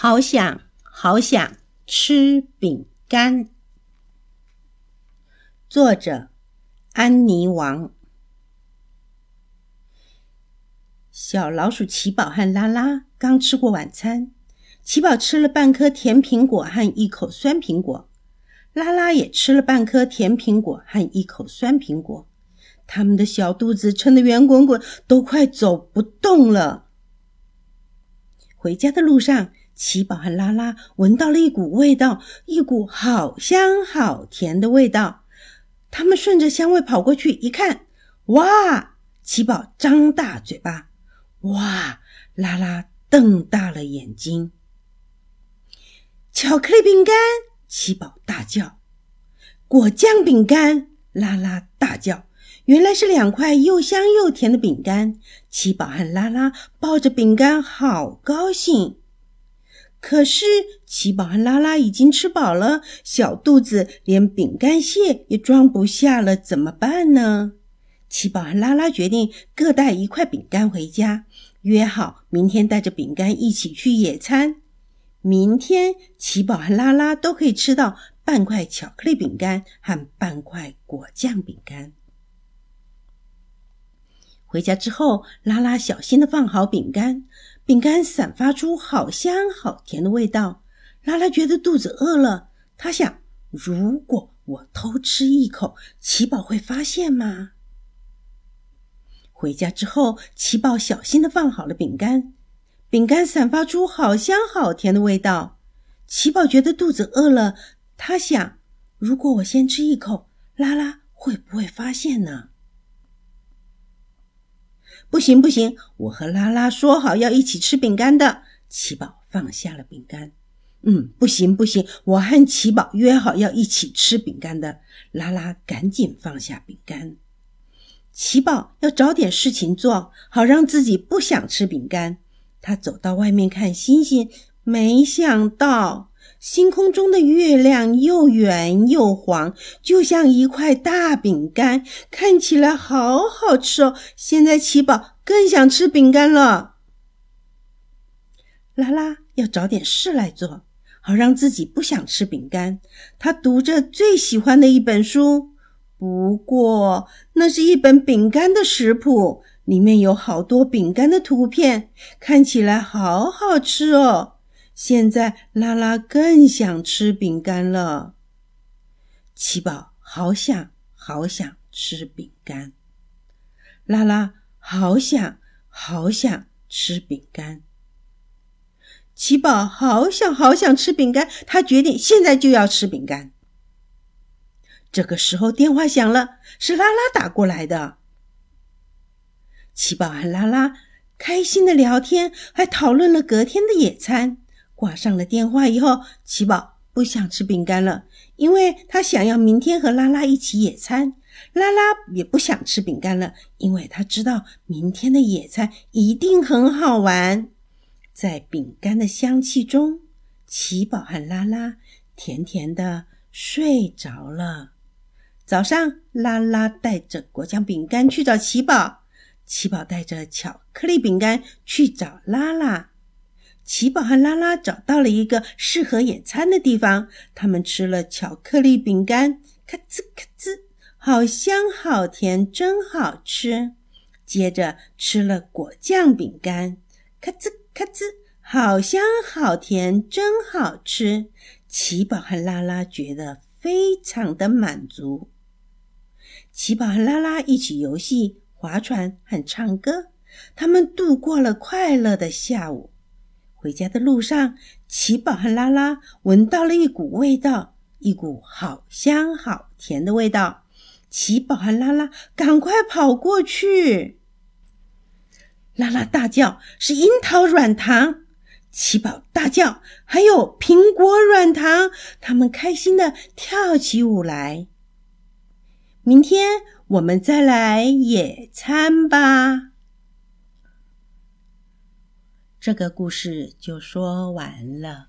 好想好想吃饼干。作者：安妮王。小老鼠奇宝和拉拉刚吃过晚餐，奇宝吃了半颗甜苹果和一口酸苹果，拉拉也吃了半颗甜苹果和一口酸苹果。他们的小肚子撑得圆滚滚，都快走不动了。回家的路上。奇宝和拉拉闻到了一股味道，一股好香好甜的味道。他们顺着香味跑过去，一看，哇！奇宝张大嘴巴，哇！拉拉瞪大了眼睛。巧克力饼干！奇宝大叫。果酱饼干！拉拉大叫。原来是两块又香又甜的饼干。奇宝和拉拉抱着饼干，好高兴。可是奇宝和拉拉已经吃饱了，小肚子连饼干屑也装不下了，怎么办呢？奇宝和拉拉决定各带一块饼干回家，约好明天带着饼干一起去野餐。明天奇宝和拉拉都可以吃到半块巧克力饼干和半块果酱饼干。回家之后，拉拉小心的放好饼干。饼干散发出好香好甜的味道，拉拉觉得肚子饿了。他想：如果我偷吃一口，奇宝会发现吗？回家之后，奇宝小心的放好了饼干，饼干散发出好香好甜的味道。奇宝觉得肚子饿了，他想：如果我先吃一口，拉拉会不会发现呢？不行不行，我和拉拉说好要一起吃饼干的。奇宝放下了饼干。嗯，不行不行，我和奇宝约好要一起吃饼干的。拉拉赶紧放下饼干。奇宝要找点事情做好，让自己不想吃饼干。他走到外面看星星，没想到。星空中的月亮又圆又黄，就像一块大饼干，看起来好好吃哦。现在奇宝更想吃饼干了。拉拉要找点事来做，好让自己不想吃饼干。他读着最喜欢的一本书，不过那是一本饼干的食谱，里面有好多饼干的图片，看起来好好吃哦。现在拉拉更想吃饼干了。奇宝好想好想吃饼干，拉拉好想好想吃饼干。奇宝好想好想吃饼干，他决定现在就要吃饼干。这个时候电话响了，是拉拉打过来的。奇宝和拉拉开心的聊天，还讨论了隔天的野餐。挂上了电话以后，奇宝不想吃饼干了，因为他想要明天和拉拉一起野餐。拉拉也不想吃饼干了，因为他知道明天的野餐一定很好玩。在饼干的香气中，奇宝和拉拉甜甜的睡着了。早上，拉拉带着果酱饼干去找奇宝，奇宝带着巧克力饼干去找拉拉。奇宝和拉拉找到了一个适合野餐的地方，他们吃了巧克力饼干，咔吱咔吱，好香好甜，真好吃。接着吃了果酱饼干，咔吱咔吱，好香好甜，真好吃。奇宝和拉拉觉得非常的满足。奇宝和拉拉一起游戏、划船和唱歌，他们度过了快乐的下午。回家的路上，奇宝和拉拉闻到了一股味道，一股好香好甜的味道。奇宝和拉拉赶快跑过去。拉拉大叫：“是樱桃软糖！”奇宝大叫：“还有苹果软糖！”他们开心的跳起舞来。明天我们再来野餐吧。这个故事就说完了。